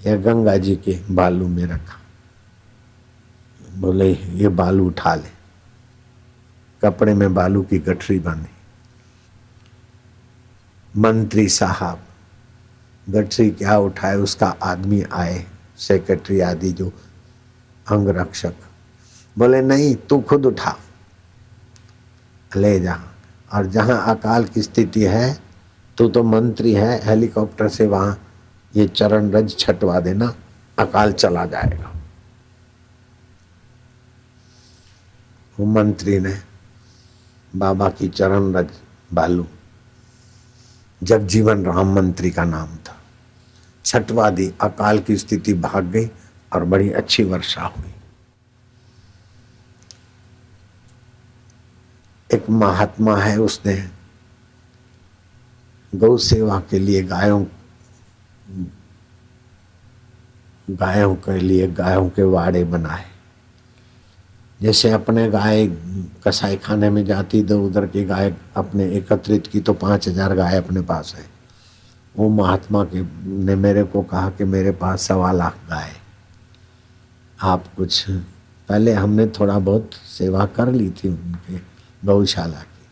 या गंगा जी के बालू में रखा। बोले, ये बालू उठा ले। कपड़े में बालू की गठरी बांधी मंत्री साहब, गठरी क्या उठाए, उसका आदमी आए सेक्रेटरी आदि जो अंग रक्षक बोले, नहीं, तू खुद उठा, ले जा। और जहाँ अकाल की स्थिति है, तू तो मंत्री है, हेलीकॉप्टर से वहाँ ये चरण रज छटवा देना, अकाल चला जाएगा। वो मंत्री ने बाबा की चरण रज, बालू जगजीवन राम मंत्री का नाम था। छठवादी अकाल की स्थिति भाग गई और बड़ी अच्छी वर्षा हुई। एक महात्मा है उसने गौ सेवा के लिए गायों गायों के लिए गायों के वाड़े बनाए। जैसे अपने गाय कसाई खाने में जाती तो उधर की गाय अपने एकत्रित की तो पाँच हज़ार गाय अपने पास है। वो महात्मा के ने मेरे को कहा कि मेरे पास सवा लाख गाय आप कुछ, पहले हमने थोड़ा बहुत सेवा कर ली थी उनके गौशाला की।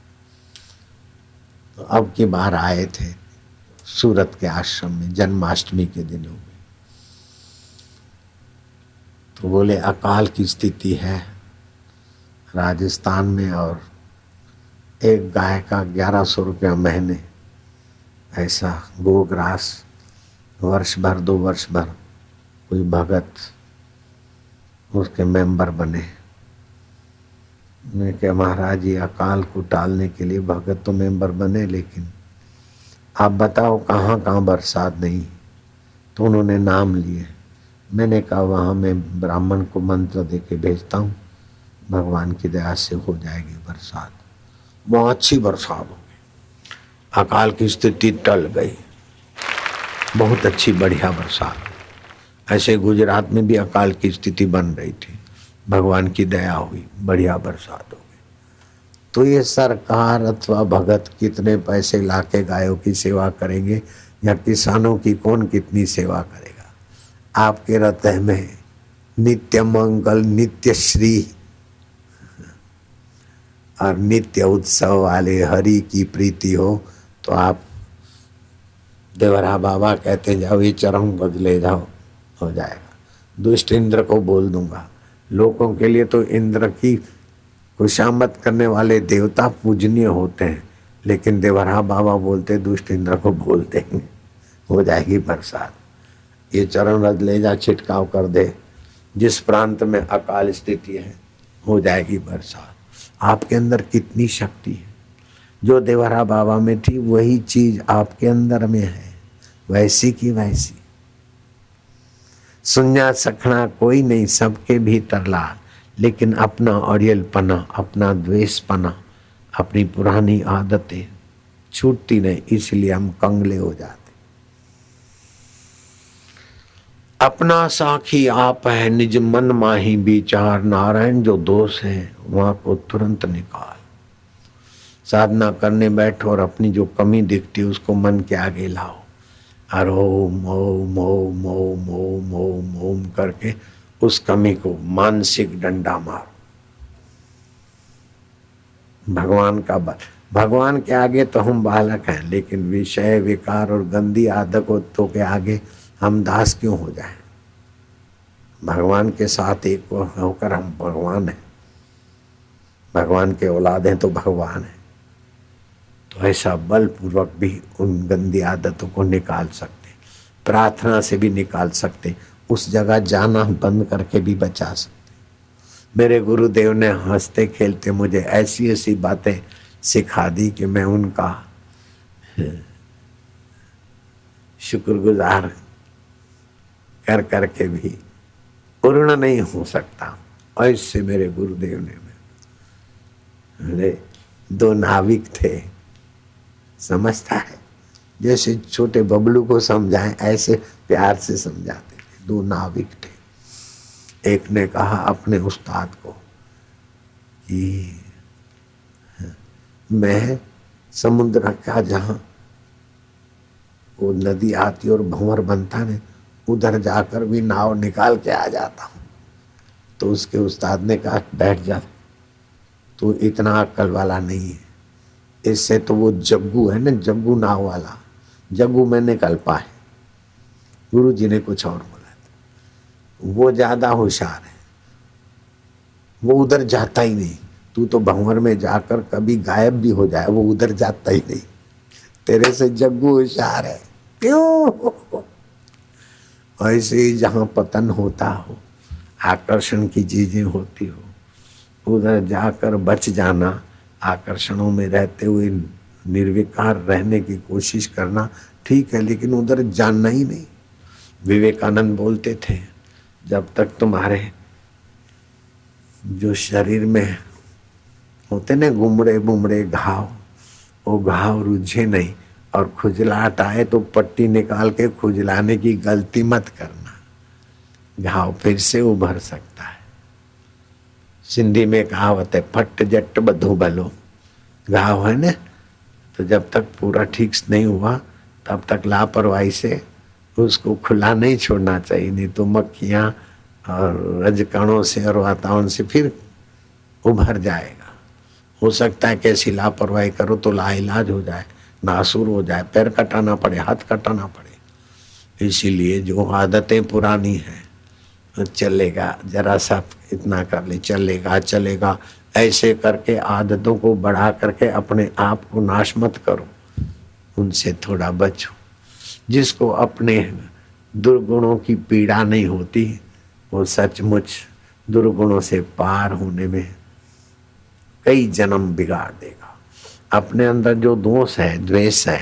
तो अब के बाहर आए थे, सूरत के आश्रम में, जन्माष्टमी के दिनों में। तो बोले, अकाल की स्थिति है। राजस्थान में और एक गाय का ग्यारह सौ रुपया महीने, ऐसा गोग्रास वर्ष भर, दो वर्ष भर कोई भगत उसके मेंबर बने। मैं क्या महाराज, ये अकाल को टालने के लिए भगत तो मेंबर बने, लेकिन आप बताओ कहाँ कहाँ बरसात नहीं? तो उन्होंने नाम लिए। मैंने कहा, वहाँ मैं ब्राह्मण को मंत्र दे के भेजता हूँ। भगवान की दया से हो जाएगी बरसात। बहुत अच्छी बरसात होगी। अकाल की स्थिति टल गई। बहुत अच्छी, बढ़िया बरसात। ऐसे गुजरात में भी अकाल की स्थिति बन रही थी। भगवान की दया हुई, बढ़िया बरसात हो गई तो ये सरकार अथवा भगत कितने पैसे लाके गायों की सेवा करेंगे या किसानों की कौन कितनी सेवा करेगा? आपके हृदय में नित्य मंगल, नित्य श्री और नित्य उत्सव वाले हरि की प्रीति हो तो आप देवरा बाबा कहते जाओ ये चरम बदले जाओ, हो जाएगा। दुष्ट इंद्र को बोल दूँगा। लोगों के लिए तो इंद्र की खुशामत करने वाले देवता पूजनीय होते हैं, लेकिन देवरा बाबा बोलते दुष्ट इंद्र को बोल देंगे, हो जाएगी बरसात। ये चरण रज ले जा छिटकाव कर दे। जिस प्रांत में अकाल स्थिति है, हो जाएगी बरसात। आपके अंदर कितनी शक्ति है। जो देवरा बाबा में थी, वही चीज़ आपके अंदर में है। वैसी की वैसी। सुन्या सखना कोई नहीं, सबके भीतर ला लेकिन अपना ऑडियल पना, अपना द्वेष पना, अपनी पुरानी आदतें छूटती नहीं, इसलिए हम कंगले हो जाते अपना साखी आप है, निज मन माही विचार नारायण जो दोष है, वहाँ को तुरंत निकाल। साधना करने बैठो और अपनी जो कमी दिखती है, उसको मन के आगे लाओ। और ओम ओम ओम ओम ओम ओम ओम करके उस कमी को मानसिक डंडा मारो। भगवान का बल। भगवान के आगे तो हम बालक हैं, लेकिन विषय, विकार और गंदी आदतों के आगे हम दास क्यों हो जाए? भगवान के साथ एक होकर हम भगवान हैं। भगवान के औलाद हैं तो भगवान है। तो ऐसा बलपूर्वक भी उन गंदी आदतों को निकाल सकते प्रार्थना से भी निकाल सकते उस जगह जाना बंद करके भी बचा सकते मेरे गुरुदेव ने हँसते खेलते मुझे ऐसी ऐसी बातें सिखा दी कि मैं उनका शुक्रगुजार कर करके भी पूर्ण नहीं हो सकता। ऐसे मेरे गुरुदेव ने मेरे दो नाविक थे, समझता है। जैसे छोटे बबलू को समझाएँ, ऐसे प्यार से समझाते थे। दो नाविक थे। एक ने कहा अपने उस्ताद को कि, मैं समुद्र का जहाँ वो नदी आती और भंवर बनता ने उधर जाकर भी नाव निकाल के आ जाता हूँ। तो उसके उस्ताद ने कहा, बैठ जा तो इतना अक्ल वाला नहीं है। इससे तो वो जग्गू है ना, जग्गू नाव वाला। जग्गू में निकल पाए। गुरु जी ने कुछ और बोला था। वो ज़्यादा होशियार है। वो उधर जाता ही नहीं। तू तो भंवर में जाकर कभी गायब भी हो जाए, वो उधर जाता ही नहीं। तेरे से जग्गू होशियार है। क्यों? ऐसे ही जहाँ पतन होता हो, आकर्षण की चीज़ें होती हो, उधर जाकर बच जाना, आकर्षणों में रहते हुए निर्विकार रहने की कोशिश करना ठीक है, लेकिन उधर जानना ही नहीं। विवेकानंद बोलते थे, जब तक तुम्हारे जो शरीर में होते ना गुमड़े बुमड़े घाव, वो घाव रुझे नहीं। और खुजलाहट आए तो पट्टी निकाल के खुजलाने की गलती मत करना। घाव फिर से उभर सकता है। सिंधी में कहावत है, फट जट बधो बलो। घाव है ना? तो जब तक पूरा ठीक नहीं हुआ, तब तक लापरवाही से उसको खुला नहीं छोड़ना चाहिए, नहीं तो मक्खियाँ और रजकणों से और वातावरण से फिर उभर जाएगा। हो सकता है कैसी लापरवाही करो तो लाइलाज हो जाए। नासुर हो जाए, पैर कटाना पड़े, हाथ कटाना पड़े। इसीलिए जो आदतें पुरानी हैं, चलेगा, जरा सा इतना कर ले, चलेगा चलेगा। ऐसे करके आदतों को बढ़ा करके अपने आप को नाश मत करो, उनसे थोड़ा बचो। जिसको अपने दुर्गुणों की पीड़ा नहीं होती, वो सचमुच दुर्गुणों से पार होने में कई जन्म बिगाड़ देगा। अपने अंदर जो दोष है, द्वेष है,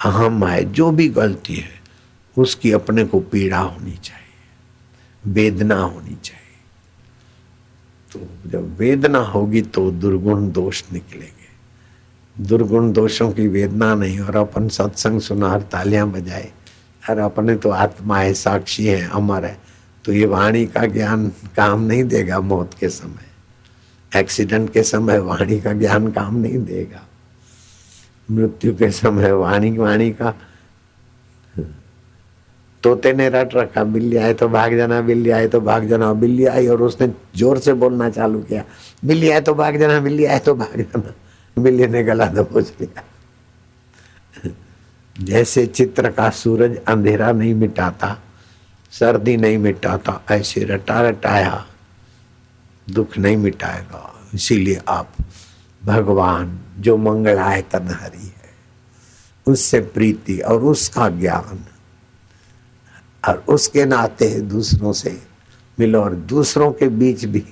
अहम है, जो भी गलती है, उसकी अपने को पीड़ा होनी चाहिए, वेदना होनी चाहिए। तो जब वेदना होगी तो दुर्गुण दोष निकलेंगे। दुर्गुण दोषों की वेदना नहीं, और अपन सत्संग सुना हर तालियाँ बजाए और अपने तो आत्मा है, साक्षी है, अमर है तो ये वाणी का ज्ञान काम नहीं देगा मौत के समय। एक्सीडेंट के समय वाणी का ज्ञान काम नहीं देगा। मृत्यु के समय वाणी वाणी का। तोते ने रट रखा, बिल्ली आए तो भाग जाना, बिल्ली आए तो भाग जाना, बिल्ली आई और उसने ज़ोर से बोलना चालू किया, बिल्ली आए तो भाग जाना, बिल्ली आए तो भाग जाना। बिल्ली ने गला दबोच लिया। जैसे चित्र का सूरज अंधेरा नहीं मिटाता, सर्दी नहीं मिटाता, ऐसे रटा रटाया, दुख नहीं मिटाएगा। इसीलिए आप भगवान जो मंगलाय तनहरी है। उससे प्रीति और उसका ज्ञान और उसके नाते दूसरों से मिलो और दूसरों के बीच भी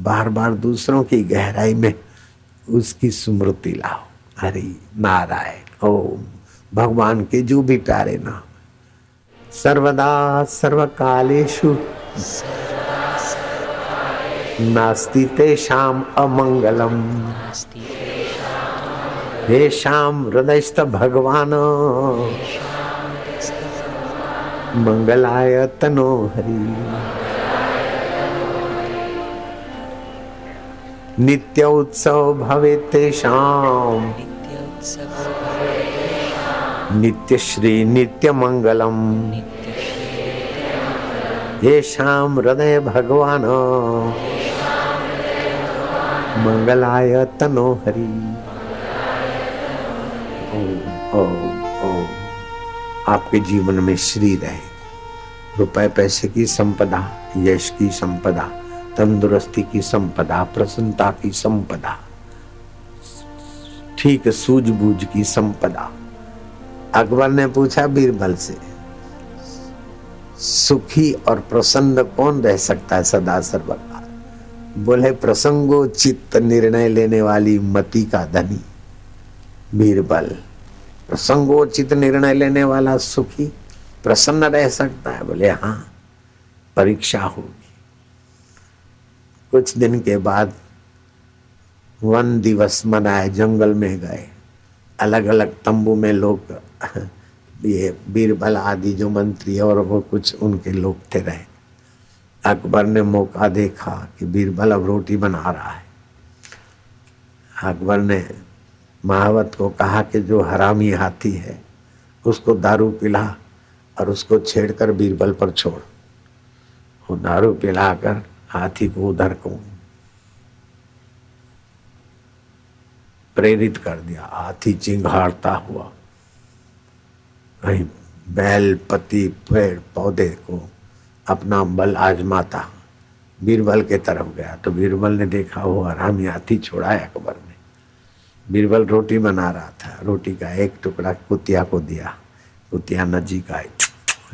बार बार दूसरों की गहराई में उसकी स्मृति लाओ। हरि नारायण ओम। भगवान के जो भी प्यारे नाम सर्वदा सर्वकालेशु नास्ति तेषाम अमंगलम। हे श्याम हृदयस्थ भगवान मंगलाय तनो हरि। नित्य उत्सव भवे तेषाम नित्य श्री नित्य मंगलम। ये श्याम हृदय भगवान मंगलाय तनो हरि। आपके जीवन में श्री रहे। रुपए पैसे की संपदा, यश की संपदा, तंदुरुस्ती की संपदा, प्रसन्नता की संपदा, ठीक सूझबूझ की संपदा। अकबर ने पूछा, बीरबल से, सुखी और प्रसन्न कौन रह सकता है सदा सर्वकाल? बोले, प्रसंगोचित निर्णय लेने वाली मति का धनी। बीरबल। प्रसंगोचित निर्णय लेने वाला सुखी प्रसन्न रह सकता है। बोले हाँ परीक्षा होगी। कुछ दिन के बाद वन दिवस मनाए, जंगल में गए। अलग अलग तंबू में लोग, ये बीरबल आदि जो मंत्री और वो कुछ उनके लोग थे रहे। अकबर ने मौका देखा कि बीरबल अब रोटी बना रहा है। अकबर ने महावत को कहा कि जो हरामी हाथी है, उसको दारू पिला और उसको छेड़कर बीरबल पर छोड़। वो दारू पिलाकर हाथी को उधर को प्रेरित कर दिया। हाथी चिंगाड़ता हुआ, कहीं बैल, पति, पेड़, पौधे को अपना बल आजमाता। बीरबल के तरफ़ गया तो बीरबल ने देखा, वो हरामी हाथी छोड़ाया अकबर बीरबल रोटी बना रहा था। रोटी का एक टुकड़ा कुतिया को दिया। कुतिया नजीक आई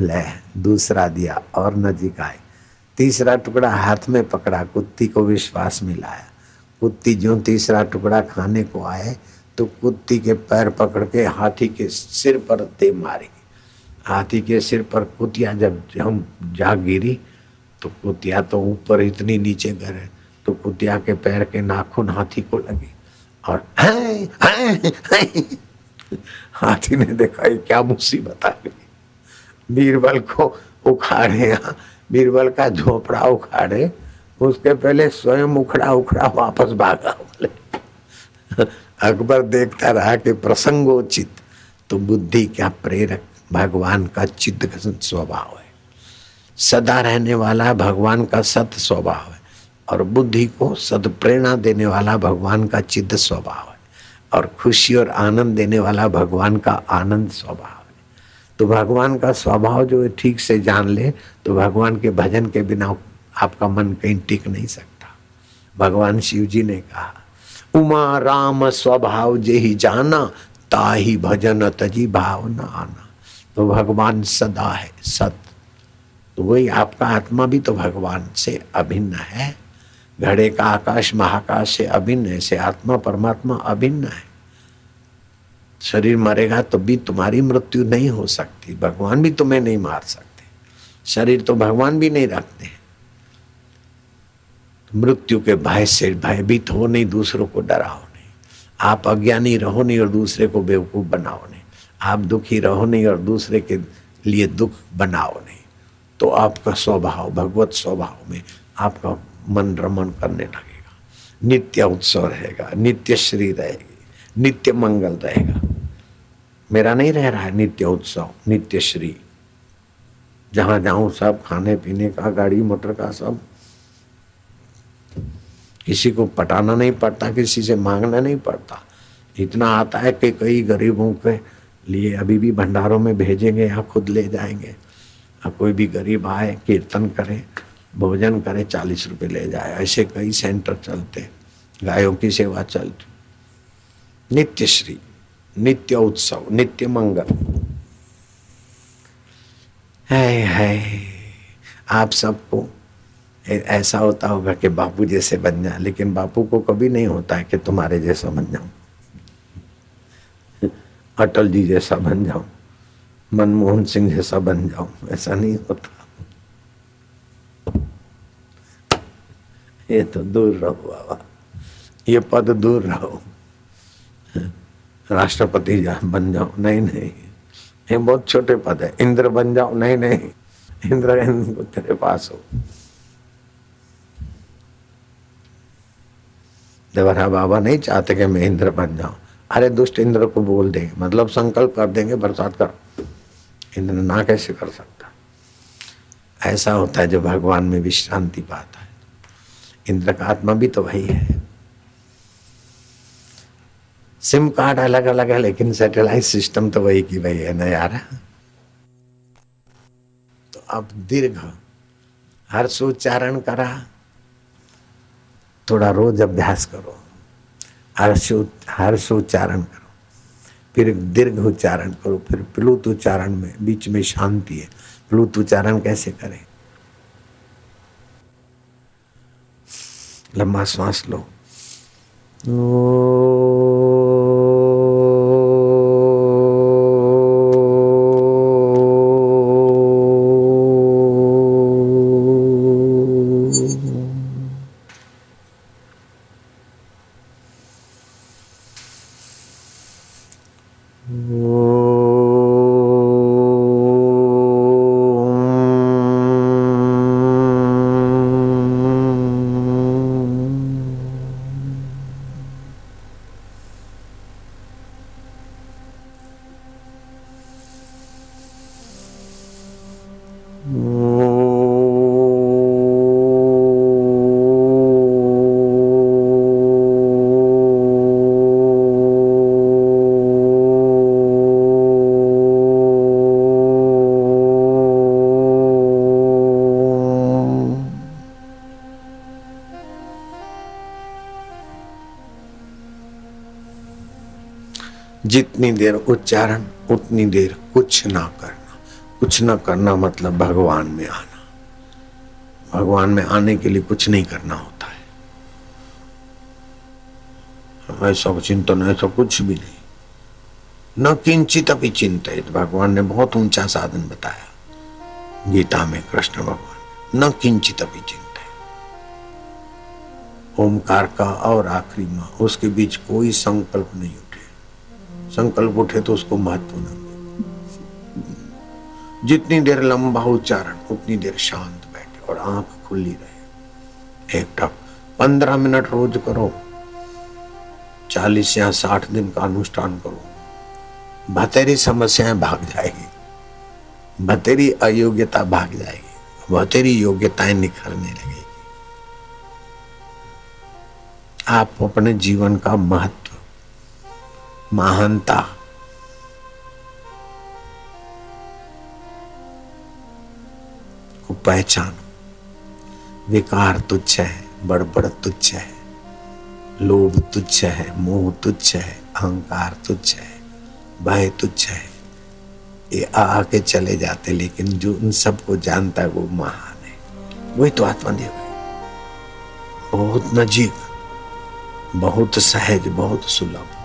ले, दूसरा दिया और नजीक आए तीसरा टुकड़ा हाथ में पकड़ा। कुत्ती को विश्वास मिलाया। कुत्ती जो तीसरा टुकड़ा खाने को आए तो कुत्ती के पैर पकड़ के हाथी के सिर पर दे मारी। हाथी के सिर पर कुतिया जब हम जा गिरी तो कुतिया तो ऊपर इतनी नीचे गिरे तो कुतिया के पैर के नाखून हाथी को लगे। और। हाथी ने देखा ये क्या मुसीबत आ गई। बीरबल को उखाड़े, बीरबल का झोपड़ा उखाड़े, उसके पहले स्वयं उखड़ा उखड़ा, वापस भागा बोले। अकबर देखता रहा कि प्रसंगोचित तो बुद्धि क्या प्रेरक, भगवान का चित्त स्वभाव है। सदा रहने वाला भगवान का सत स्वभाव है। और बुद्धि को सद प्रेरणा देने वाला भगवान का चित्त स्वभाव है। और खुशी और आनंद देने वाला भगवान का आनंद स्वभाव है। तो भगवान का स्वभाव जो ठीक से जान ले तो भगवान के भजन के बिना आपका मन कहीं टिक नहीं सकता। भगवान शिव जी ने कहा, उमा राम स्वभाव जे ही जाना, ताही भजन तजी भाव न आना। तो भगवान सदा है, सत। तो वही आपका आत्मा भी तो भगवान से अभिन्न है। घड़े का आकाश, महाकाश से अभिन्न है, से आत्मा, परमात्मा अभिन्न है। शरीर मरेगा तो भी तुम्हारी मृत्यु नहीं हो सकती, भगवान भी तुम्हें नहीं मार सकते। शरीर तो भगवान भी नहीं रखते मृत्यु के भय से भयभीत हो नहीं, दूसरों को डराओ नहीं। आप अज्ञानी रहो नहीं और दूसरे को बेवकूफ़ बनाओ नहीं। आप दुखी रहो नहीं और दूसरे के लिए दुख बनाओ नहीं। तो आपका स्वभाव, भगवत स्वभाव में आपका मन रमन करने लगेगा। नित्य उत्सव रहेगा, नित्य श्री रहेगी, नित्य मंगल रहेगा। मेरा नहीं रह रहा है नित्य उत्सव, नित्य श्री। जहाँ जाऊँ सब खाने पीने का, गाड़ी, मोटर का, सब। किसी को पटाना नहीं पड़ता, किसी से मांगना नहीं पड़ता। इतना आता है कि कई गरीबों के लिए अभी भी भंडारों में भेजेंगे या खुद ले जाएँगे। अब कोई भी गरीब आए, कीर्तन करे भोजन करे, चालीस रुपए ले जाए। ऐसे कई सेंटर चलते गायों की सेवा चलती। नित्य श्री, नित्य उत्सव, नित्य मंगल। है है आप सबको ऐसा होता होगा कि बापू जैसे बन जाए, लेकिन बापू को कभी नहीं होता है कि तुम्हारे जैसा बन जाऊँ। (laughs) अटल जी जैसा बन जाऊँ। मनमोहन सिंह जैसा बन जाऊँ। ऐसा नहीं होता। ये तो दूर रहो बाबा। ये पद दूर रहो। राष्ट्रपति जा बन जाओ। नहीं नहीं। ये बहुत छोटे पद है। इंद्र बन जाओ। नहीं नहीं। इंद्र इंद्र तेरे पास हो। देवरा बाबा नहीं चाहते कि मैं इंद्र बन जाऊँ। अरे दुष्ट इंद्र को बोल देंगे। मतलब संकल्प कर देंगे, बरसात कर। इंद्र ना कैसे कर सकता? ऐसा होता है जो भगवान में विश्रांति पाता है। इंद्र का आत्मा भी तो वही है। सिम कार्ड अलग अलग है, लेकिन सैटेलाइट सिस्टम तो वही की वही है ना यार तो अब दीर्घ, हर सुचारण करा, थोड़ा रोज अभ्यास करो हर्ष हर्ष उच्चारण करो, फिर दीर्घ उच्चारण करो, फिर प्लुत उच्चारण में, बीच में शांति है। प्लुत उच्चारण कैसे करें? लंबा श्वास लो। जितनी देर उच्चारण, उतनी देर कुछ ना करना। कुछ ना करना मतलब भगवान में आना। भगवान में आने के लिए कुछ नहीं करना होता है। ऐसा चिंतन, ऐसा कुछ भी नहीं। न किंचित अभी चिंतित। भगवान ने बहुत ऊँचा साधन बताया। गीता में कृष्ण भगवान न किंचित अभी चिंतित। ओमकार का और आखिरी माँ उसके बीच कोई संकल्प नहीं संकल्प उठे तो उसको महत्व न जितनी देर लंबा उच्चारण, उतनी देर शांत बैठे और आँख खुली रहे। एक टक पंद्रह मिनट रोज करो। चालीस या साठ दिन का अनुष्ठान करो। भतेरी समस्याएँ भाग जाएगी। भतेरी अयोग्यता भाग जाएगी। भतेरी योग्यताएँ निखरने लगेगी। आप अपने जीवन का महत्व महानता को पहचानो विकार तुच्छ है बड़बड़ तुच्छ है लोभ तुच्छ है मोह तुच्छ है अहंकार तुच्छ है भय तुच्छ है ये आके चले जाते लेकिन जो उन सबको जानता है वो महान है वही तो आत्मदेव है बहुत नजीक बहुत सहज बहुत सुलभ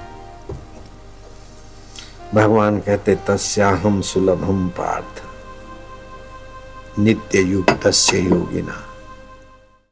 भगवान कहते तस्याहम सुलभम पार्थ। नित्य युग तस्य योगिना।